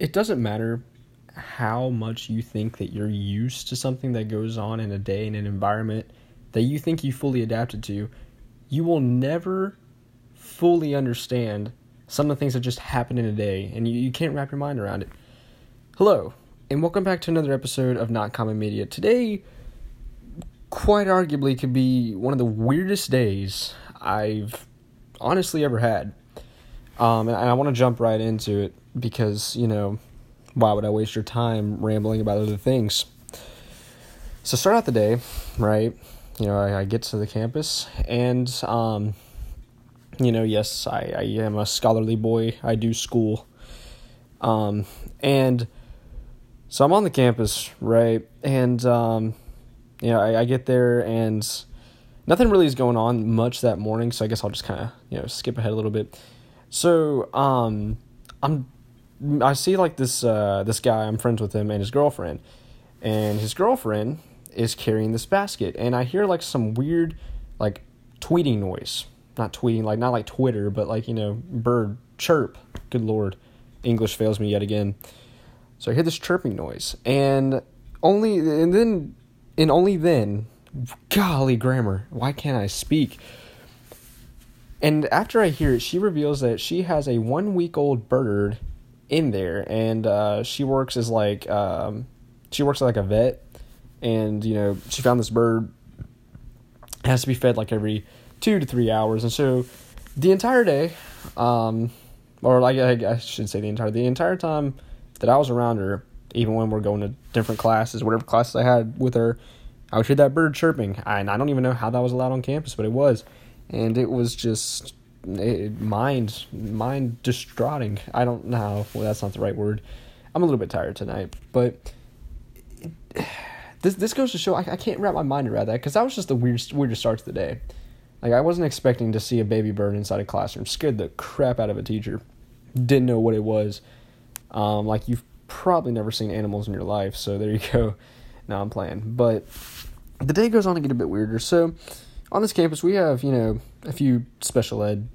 it doesn't matter how much you think that you're used to something that goes on in a day in an environment that you think you fully adapted to, you will never fully understand some of the things that just happen in a day and you, you can't wrap your mind around it. Hello, and welcome back to another episode of Not Common Media. Today, quite arguably, could be one of the weirdest days I've honestly ever had. Um, and I want to jump right into it because, you know, why would I waste your time rambling about other things? So start out the day, right? You know, I, I get to the campus and, um, you know, yes, I, I am a scholarly boy. I do school. Um, and so I'm on the campus, right? And, um, you know, I, I get there and nothing really is going on much that morning. So I guess I'll just kind of, you know, skip ahead a little bit. So, um, I'm I see like this uh, this guy I'm friends with him and his girlfriend, and his girlfriend is carrying this basket, and I hear like some weird like tweeting noise, not tweeting like not like Twitter, but like you know bird chirp. Good lord, English fails me yet again. So I hear this chirping noise, and only and then and only then, golly grammar, why can't I speak? And after I hear it, she reveals that she has a one week old bird in there, and uh, she works as like um, she works like a vet, and you know she found this bird has to be fed like every two to three hours, and so the entire day, um, or like I, I should say the entire the entire time that I was around her, even when we're going to different classes, whatever classes I had with her, I would hear that bird chirping, and I don't even know how that was allowed on campus, but it was, and it was just it, mind mind distraughting. I don't know. Well, that's not the right word. I'm a little bit tired tonight, but it, this this goes to show I, I can't wrap my mind around that because that was just the weirdest weirdest start to the day. Like I wasn't expecting to see a baby bird inside a classroom. Scared the crap out of a teacher. Didn't know what it was. Um, like you've probably never seen animals in your life, so there you go. Now I'm playing, but the day goes on to get a bit weirder. So on this campus, we have, you know, a few special ed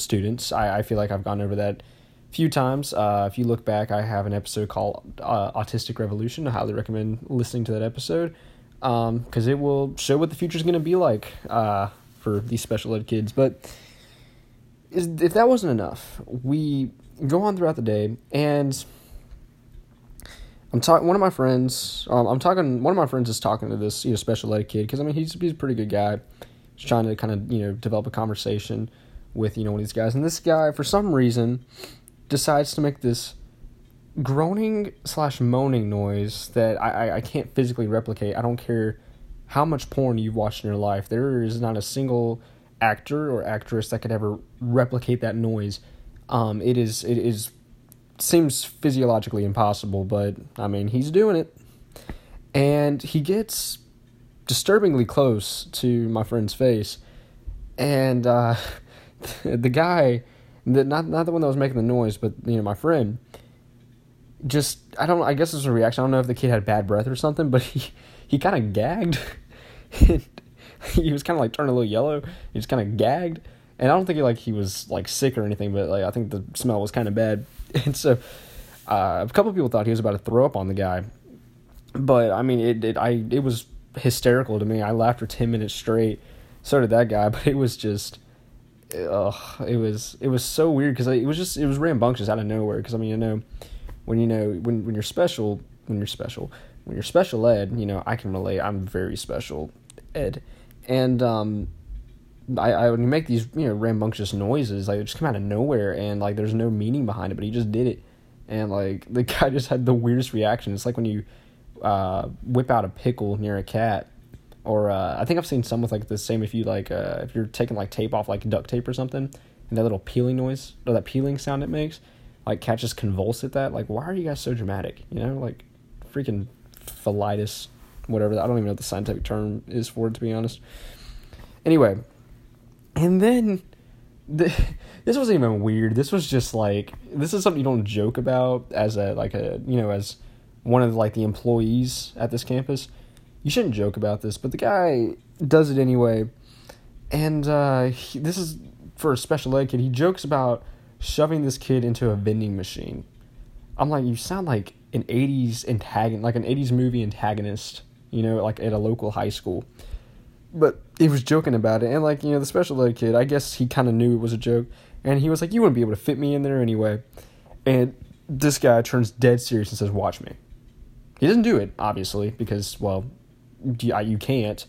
students. I, I feel like I've gone over that a few times. Uh, if you look back, I have an episode called uh, Autistic Revolution. I highly recommend listening to that episode because um, it will show what the future is going to be like uh, for these special ed kids. But if that wasn't enough, we go on throughout the day and. I'm talking. One of my friends. Um, I'm talking. One of my friends is talking to this, you know, special ed kid because I mean he's he's a pretty good guy He's trying to kind of you know develop a conversation with you know these guys, and this guy for some reason decides to make this groaning slash moaning noise that I, I, I can't physically replicate. I don't care how much porn you've watched in your life. There is not a single actor or actress that could ever replicate that noise. Um, it is it is seems physiologically impossible, but I mean he's doing it, and he gets disturbingly close to my friend's face, and uh, the guy, the, not not the one that was making the noise, but you know my friend, just I don't I guess it was a reaction. I don't know if the kid had bad breath or something, but he he kind of gagged. he was kind of like turning a little yellow. He just kind of gagged, and I don't think he like he was like sick or anything, but like I think the smell was kind of bad, and so uh, a couple people thought he was about to throw up on the guy, but I mean it it I it was hysterical to me. I laughed for 10 minutes straight. So did that guy, but it was just ugh, it was it was so weird cuz it was just it was rambunctious out of nowhere cuz I mean, you know, when you know when when you're special, when you're special, when you're special ed, you know, I can relate. I'm very special ed. And um I, I would make these, you know, rambunctious noises, like it just come out of nowhere and like there's no meaning behind it, but he just did it. And like the guy just had the weirdest reaction. It's like when you uh, whip out a pickle near a cat. Or uh, I think I've seen some with like the same if you like uh, if you're taking like tape off like duct tape or something, and that little peeling noise or that peeling sound it makes, like cats just convulse at that. Like, why are you guys so dramatic? You know, like freaking phalitis, whatever. I don't even know what the scientific term is for it to be honest. Anyway, and then the, this wasn't even weird. This was just like this is something you don't joke about as a like a you know as one of like the employees at this campus. You shouldn't joke about this, but the guy does it anyway. And uh, he, this is for a special ed kid. He jokes about shoving this kid into a vending machine. I'm like, you sound like an 80s antagonist, like an 80s movie antagonist, you know, like at a local high school. But he was joking about it, and like, you know, the special ed kid, I guess he kind of knew it was a joke, and he was like, you wouldn't be able to fit me in there anyway. And this guy turns dead serious and says, watch me. He doesn't do it, obviously, because, well, you can't.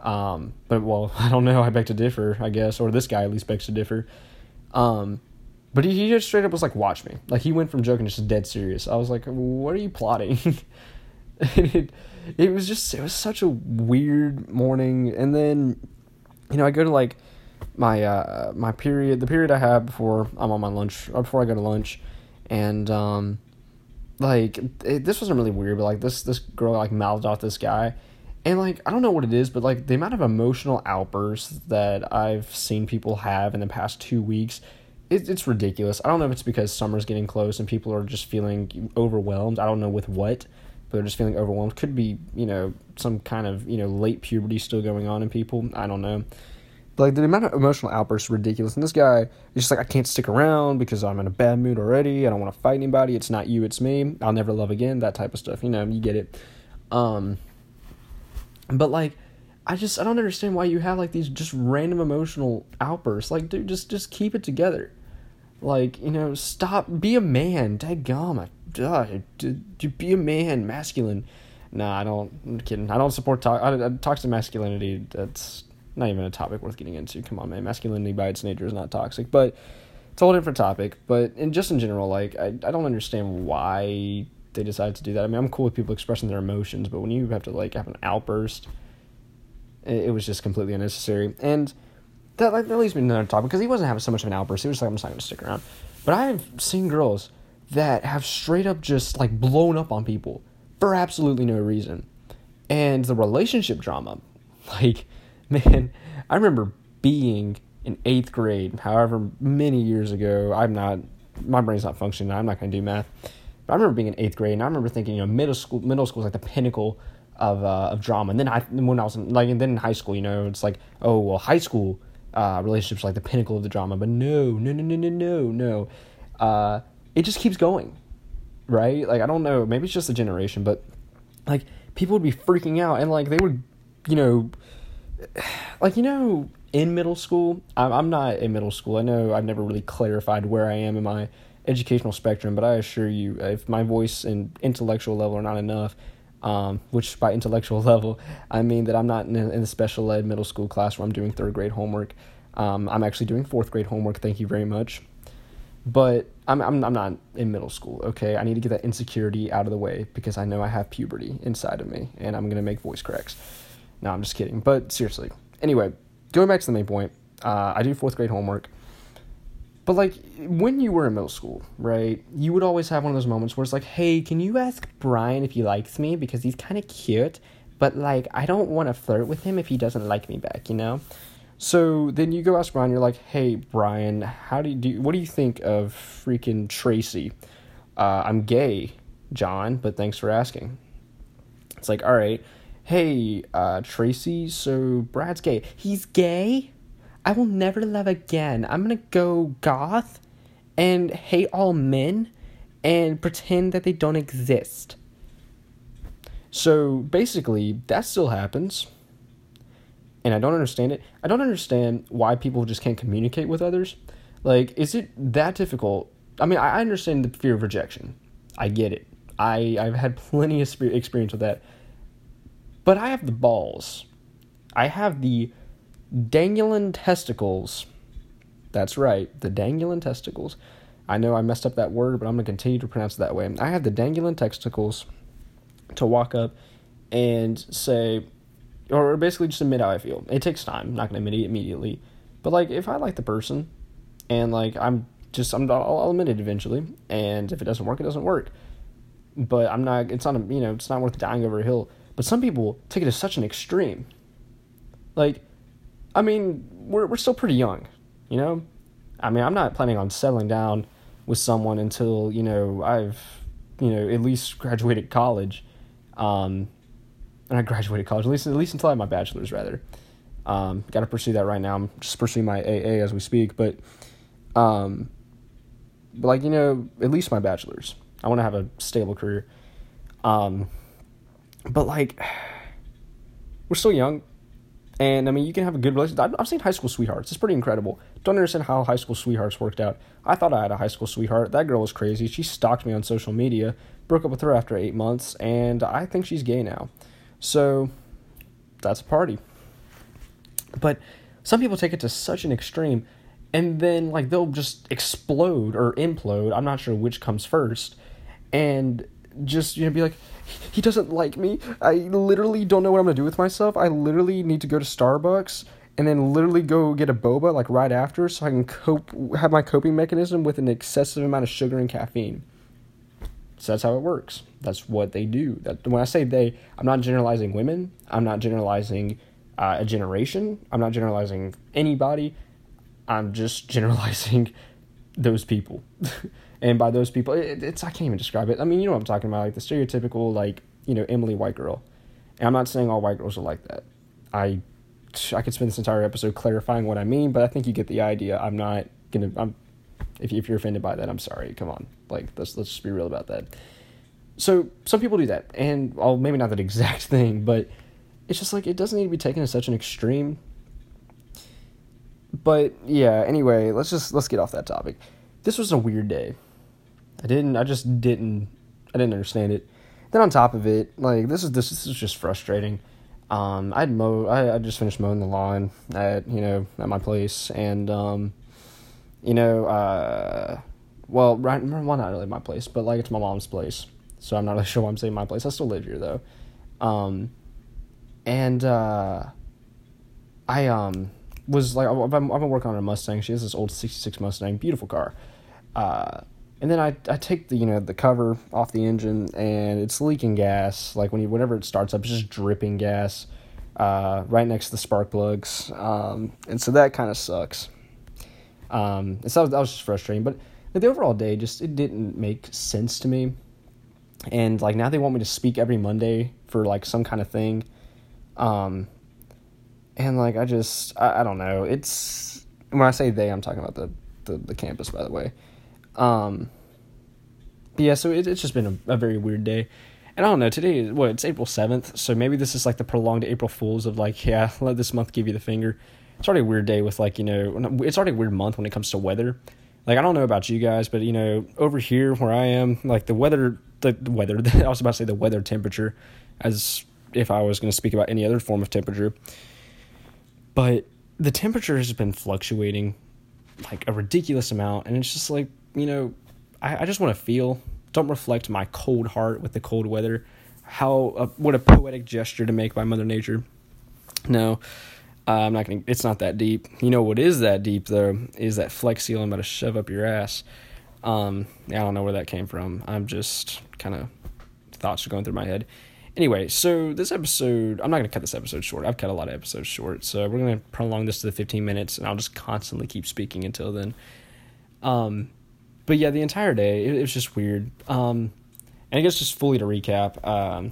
Um, but, well, I don't know. I beg to differ, I guess. Or this guy at least begs to differ. Um, but he, he just straight up was like, watch me. Like, he went from joking to just dead serious. I was like, what are you plotting? it, it was just, it was such a weird morning. And then, you know, I go to like my, uh, my period, the period I have before I'm on my lunch, or before I go to lunch. And, um, like it, this wasn't really weird, but like this this girl like mouthed off this guy, and like I don't know what it is, but like the amount of emotional outbursts that I've seen people have in the past two weeks, it, it's ridiculous. I don't know if it's because summer's getting close and people are just feeling overwhelmed. I don't know with what, but they're just feeling overwhelmed. Could be you know some kind of you know late puberty still going on in people. I don't know but like the amount of emotional outbursts is ridiculous. And this guy is just like, I can't stick around because I'm in a bad mood already. I don't want to fight anybody. It's not you, it's me. I'll never love again. That type of stuff. You know, you get it. Um, but like, I just I don't understand why you have like these just random emotional outbursts. Like, dude, just just keep it together. Like, you know, stop. Be a man. Dadgum. Duh. Be a man. Masculine. Nah, I don't. I'm kidding. I don't support to- I, I, toxic masculinity. That's not even a topic worth getting into. Come on, man. Masculinity by its nature is not toxic, but it's a whole different topic. But in just in general, like I, I don't understand why they decided to do that. I mean, I'm cool with people expressing their emotions, but when you have to like have an outburst, it, it was just completely unnecessary. And that like that leads me to another topic because he wasn't having so much of an outburst. He was like, I'm just not gonna stick around. But I have seen girls that have straight up just like blown up on people for absolutely no reason. And the relationship drama, like man, I remember being in eighth grade, however many years ago. I'm not, my brain's not functioning. I'm not going to do math. But I remember being in eighth grade, and I remember thinking, you know, middle school, middle school is like the pinnacle of uh, of drama. And then I, when I was in, like, and then in high school, you know, it's like, oh well, high school uh, relationships are like the pinnacle of the drama. But no, no, no, no, no, no, no. Uh, it just keeps going, right? Like I don't know, maybe it's just a generation, but like people would be freaking out, and like they would, you know like you know in middle school I'm, I'm not in middle school i know i've never really clarified where i am in my educational spectrum but i assure you if my voice and intellectual level are not enough um, which by intellectual level i mean that i'm not in, in the special ed middle school class where i'm doing third grade homework um, i'm actually doing fourth grade homework thank you very much but I'm, I'm I'm not in middle school, okay? I need to get that insecurity out of the way because I know I have puberty inside of me and I'm to make voice cracks. No, I'm just kidding. But seriously. Anyway, going back to the main point, uh, I do fourth grade homework. But like when you were in middle school, right? You would always have one of those moments where it's like, "Hey, can you ask Brian if he likes me because he's kind of cute, but like I don't want to flirt with him if he doesn't like me back, you know?" So then you go ask Brian. You're like, "Hey, Brian, how do you do? What do you think of freaking Tracy? Uh, I'm gay, John, but thanks for asking." It's like, all right hey, uh, Tracy, so Brad's gay. He's gay? I will never love again. I'm gonna go goth and hate all men and pretend that they don't exist. So basically, that still happens. And I don't understand it. I don't understand why people just can't communicate with others. Like, is it that difficult? I mean, I understand the fear of rejection. I get it. I, I've had plenty of experience with that. But I have the balls. I have the dangling testicles. That's right, the dangling testicles. I know I messed up that word, but I'm going to continue to pronounce it that way. I have the dangling testicles to walk up and say, or basically just admit how I feel. It takes time. I'm not going to admit it immediately. But, like, if I like the person and, like, I'm just, I'm, I'll, I'll admit it eventually. And if it doesn't work, it doesn't work. But I'm not, it's not, a, you know, it's not worth dying over a hill but some people take it to such an extreme. Like, I mean, we're we're still pretty young, you know. I mean, I'm not planning on settling down with someone until you know I've you know at least graduated college. Um, and I graduated college at least at least until I have my bachelor's rather. Um, got to pursue that right now. I'm just pursuing my AA as we speak, but um, but like you know, at least my bachelor's. I want to have a stable career. Um, but like, we're still young. And I mean, you can have a good relationship. I've seen high school sweethearts. It's pretty incredible. Don't understand how high school sweethearts worked out. I thought I had a high school sweetheart. That girl was crazy. She stalked me on social media, broke up with her after eight months, and I think she's gay now. So that's a party. But some people take it to such an extreme, and then like they'll just explode or implode. I'm not sure which comes first, and just you know be like he doesn't like me. I literally don't know what i'm gonna do with myself. I literally need to go to starbucks and then literally go get a boba like right after so i can cope have my coping mechanism with an excessive amount of sugar and caffeine. So that's how it works. That's what they do. That when i say they i'm not generalizing women. I'm not generalizing uh, a generation. I'm not generalizing anybody. I'm just generalizing those people and by those people, it, it's I can't even describe it. I mean, you know what I'm talking about, like the stereotypical like you know Emily white girl. And I'm not saying all white girls are like that. I I could spend this entire episode clarifying what I mean, but I think you get the idea. I'm not gonna. I'm if if you're offended by that, I'm sorry. Come on, like let's let's just be real about that. So some people do that, and well, maybe not that exact thing, but it's just like it doesn't need to be taken to such an extreme. But yeah, anyway, let's just let's get off that topic. This was a weird day. I didn't. I just didn't. I didn't understand it. Then on top of it, like this is this, this is just frustrating. Um, I'd mow. I, I just finished mowing the lawn at you know at my place, and um, you know, uh, well, right, well, not really my place, but like it's my mom's place. So I'm not really sure why I'm saying my place. I still live here though. Um, and uh, I um was like I've been, I've been working on a Mustang. She has this old '66 Mustang, beautiful car. Uh, and then I, I take the you know the cover off the engine and it's leaking gas. Like when you whenever it starts up it's just dripping gas uh, right next to the spark plugs. Um, and so that kind of sucks. Um, and so that was just frustrating. But the overall day just it didn't make sense to me. And like now they want me to speak every Monday for like some kind of thing. Um, and like I just I, I don't know. It's when I say they I'm talking about the the, the campus by the way um, yeah, so it, it's just been a, a, very weird day. And I don't know, today, what, well, it's April 7th, so maybe this is like the prolonged April Fools of like, yeah, let this month give you the finger. It's already a weird day with like, you know, it's already a weird month when it comes to weather. Like, I don't know about you guys, but, you know, over here where I am, like the weather, the, the weather, I was about to say the weather temperature, as if I was going to speak about any other form of temperature. But the temperature has been fluctuating like a ridiculous amount, and it's just like, you know, I, I just want to feel. Don't reflect my cold heart with the cold weather. How uh, what a poetic gesture to make by Mother Nature. No, uh, I'm not gonna. It's not that deep. You know what is that deep though is that Flex Seal I'm about to shove up your ass. Um, I don't know where that came from. I'm just kind of thoughts are going through my head. Anyway, so this episode, I'm not to cut this episode short. I've cut a lot of episodes short. So we're to prolong this to the 15 minutes, and I'll just constantly keep speaking until then. Um, but yeah, the entire day it, it was just weird. Um, and I guess just fully to recap, um,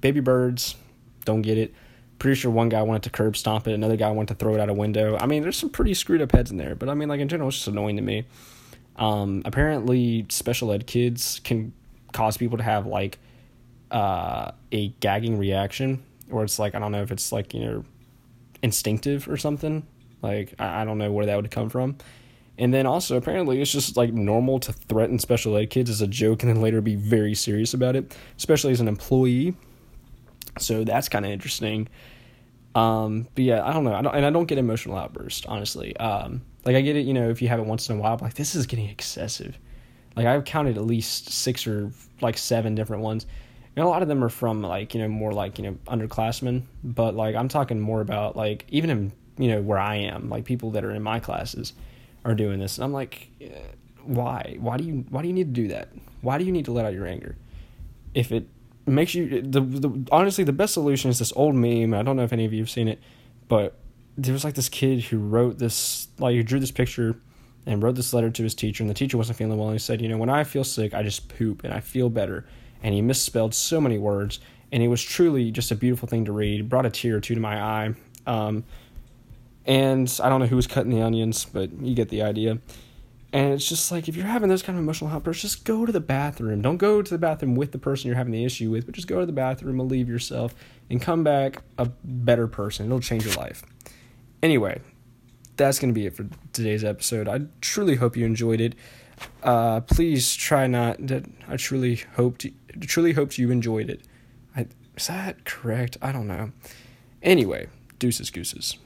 baby birds don't get it. Pretty sure one guy wanted to curb stomp it, another guy wanted to throw it out a window. I mean, there's some pretty screwed up heads in there, but I mean, like in general, it's just annoying to me. Um, apparently, special ed kids can cause people to have like uh, a gagging reaction, or it's like I don't know if it's like you know instinctive or something. Like I, I don't know where that would come from. And then also, apparently, it's just like normal to threaten special ed kids as a joke and then later be very serious about it, especially as an employee. So that's kind of interesting. Um, but yeah, I don't know. I don't, and I don't get emotional outbursts, honestly. Um, like I get it, you know, if you have it once in a while, like this is getting excessive. Like I've counted at least six or like seven different ones. And a lot of them are from like, you know, more like, you know, underclassmen. But like I'm talking more about like even in, you know, where I am, like people that are in my classes are doing this. And I'm like, why? Why do you why do you need to do that? Why do you need to let out your anger? If it makes you the, the honestly the best solution is this old meme. I don't know if any of you have seen it, but there was like this kid who wrote this like he drew this picture and wrote this letter to his teacher and the teacher wasn't feeling well and he said, you know, when I feel sick, I just poop and I feel better. And he misspelled so many words and it was truly just a beautiful thing to read. It brought a tear or two to my eye. Um, and I don't know who was cutting the onions, but you get the idea. And it's just like if you're having those kind of emotional outbursts, just go to the bathroom. Don't go to the bathroom with the person you're having the issue with, but just go to the bathroom, relieve yourself, and come back a better person. It'll change your life. Anyway, that's going to be it for today's episode. I truly hope you enjoyed it. Uh, please try not. I truly hoped, truly hoped you enjoyed it. I, is that correct? I don't know. Anyway, deuces gooses.